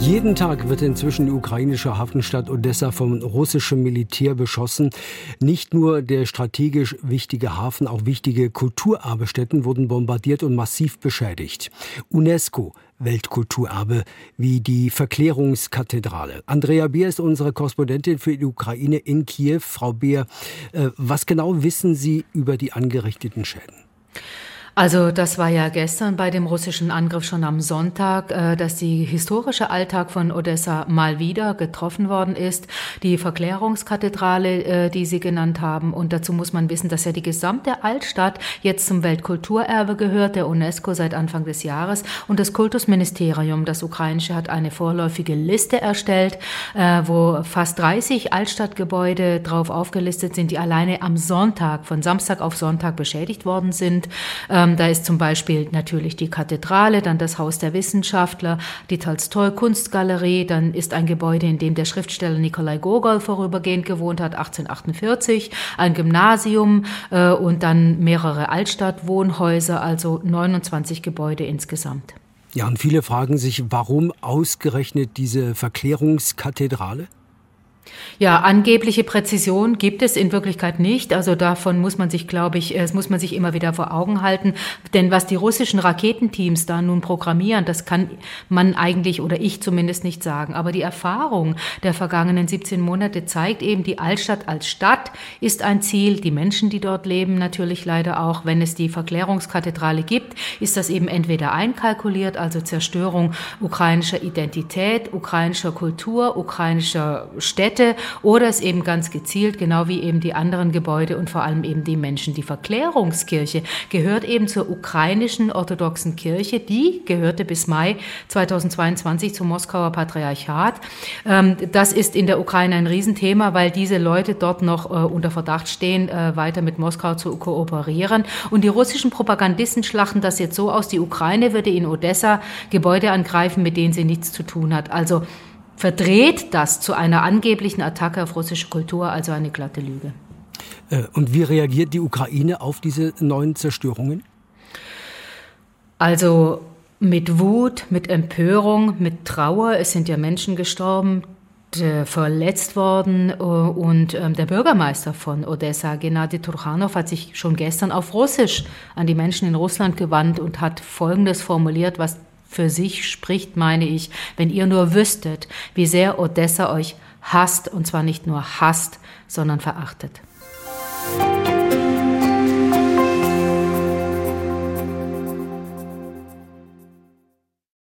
Jeden Tag wird inzwischen die ukrainische Hafenstadt Odessa vom russischen Militär beschossen. Nicht nur der strategisch wichtige Hafen, auch wichtige Kulturerbestätten wurden bombardiert und massiv beschädigt. UNESCO Weltkulturerbe wie die Verklärungskathedrale. Andrea Beer ist unsere Korrespondentin für die Ukraine in Kiew. Frau Beer, äh, was genau wissen Sie über die angerichteten Schäden? Also das war ja gestern bei dem russischen Angriff schon am Sonntag, äh, dass die historische Alltag von Odessa mal wieder getroffen worden ist. Die Verklärungskathedrale, äh, die Sie genannt haben. Und dazu muss man wissen, dass ja die gesamte Altstadt jetzt zum Weltkulturerbe gehört, der UNESCO seit Anfang des Jahres. Und das Kultusministerium, das ukrainische, hat eine vorläufige Liste erstellt, äh, wo fast 30 Altstadtgebäude drauf aufgelistet sind, die alleine am Sonntag, von Samstag auf Sonntag beschädigt worden sind. Ähm, da ist zum Beispiel natürlich die Kathedrale, dann das Haus der Wissenschaftler, die Tolstoi Kunstgalerie, dann ist ein Gebäude, in dem der Schriftsteller Nikolai Gogol vorübergehend gewohnt hat, 1848, ein Gymnasium äh, und dann mehrere Altstadtwohnhäuser, also 29 Gebäude insgesamt. Ja, und viele fragen sich, warum ausgerechnet diese Verklärungskathedrale? Ja, angebliche Präzision gibt es in Wirklichkeit nicht. Also davon muss man sich, glaube ich, es muss man sich immer wieder vor Augen halten. Denn was die russischen Raketenteams da nun programmieren, das kann man eigentlich oder ich zumindest nicht sagen. Aber die Erfahrung der vergangenen 17 Monate zeigt eben, die Altstadt als Stadt ist ein Ziel. Die Menschen, die dort leben, natürlich leider auch. Wenn es die Verklärungskathedrale gibt, ist das eben entweder einkalkuliert, also Zerstörung ukrainischer Identität, ukrainischer Kultur, ukrainischer Städte, Städte oder es eben ganz gezielt, genau wie eben die anderen Gebäude und vor allem eben die Menschen. Die Verklärungskirche gehört eben zur ukrainischen orthodoxen Kirche. Die gehörte bis Mai 2022 zum Moskauer Patriarchat. Ähm, das ist in der Ukraine ein Riesenthema, weil diese Leute dort noch äh, unter Verdacht stehen, äh, weiter mit Moskau zu kooperieren. Und die russischen Propagandisten schlachten das jetzt so aus, die Ukraine würde in Odessa Gebäude angreifen, mit denen sie nichts zu tun hat. Also verdreht das zu einer angeblichen Attacke auf russische Kultur, also eine glatte Lüge. Äh, und wie reagiert die Ukraine auf diese neuen Zerstörungen? Also mit Wut, mit Empörung, mit Trauer. Es sind ja Menschen gestorben, verletzt worden äh, und ähm, der Bürgermeister von Odessa, Gennady Turchanov, hat sich schon gestern auf Russisch an die Menschen in Russland gewandt und hat Folgendes formuliert, was für sich spricht, meine ich, wenn ihr nur wüsstet, wie sehr Odessa euch hasst, und zwar nicht nur hasst, sondern verachtet.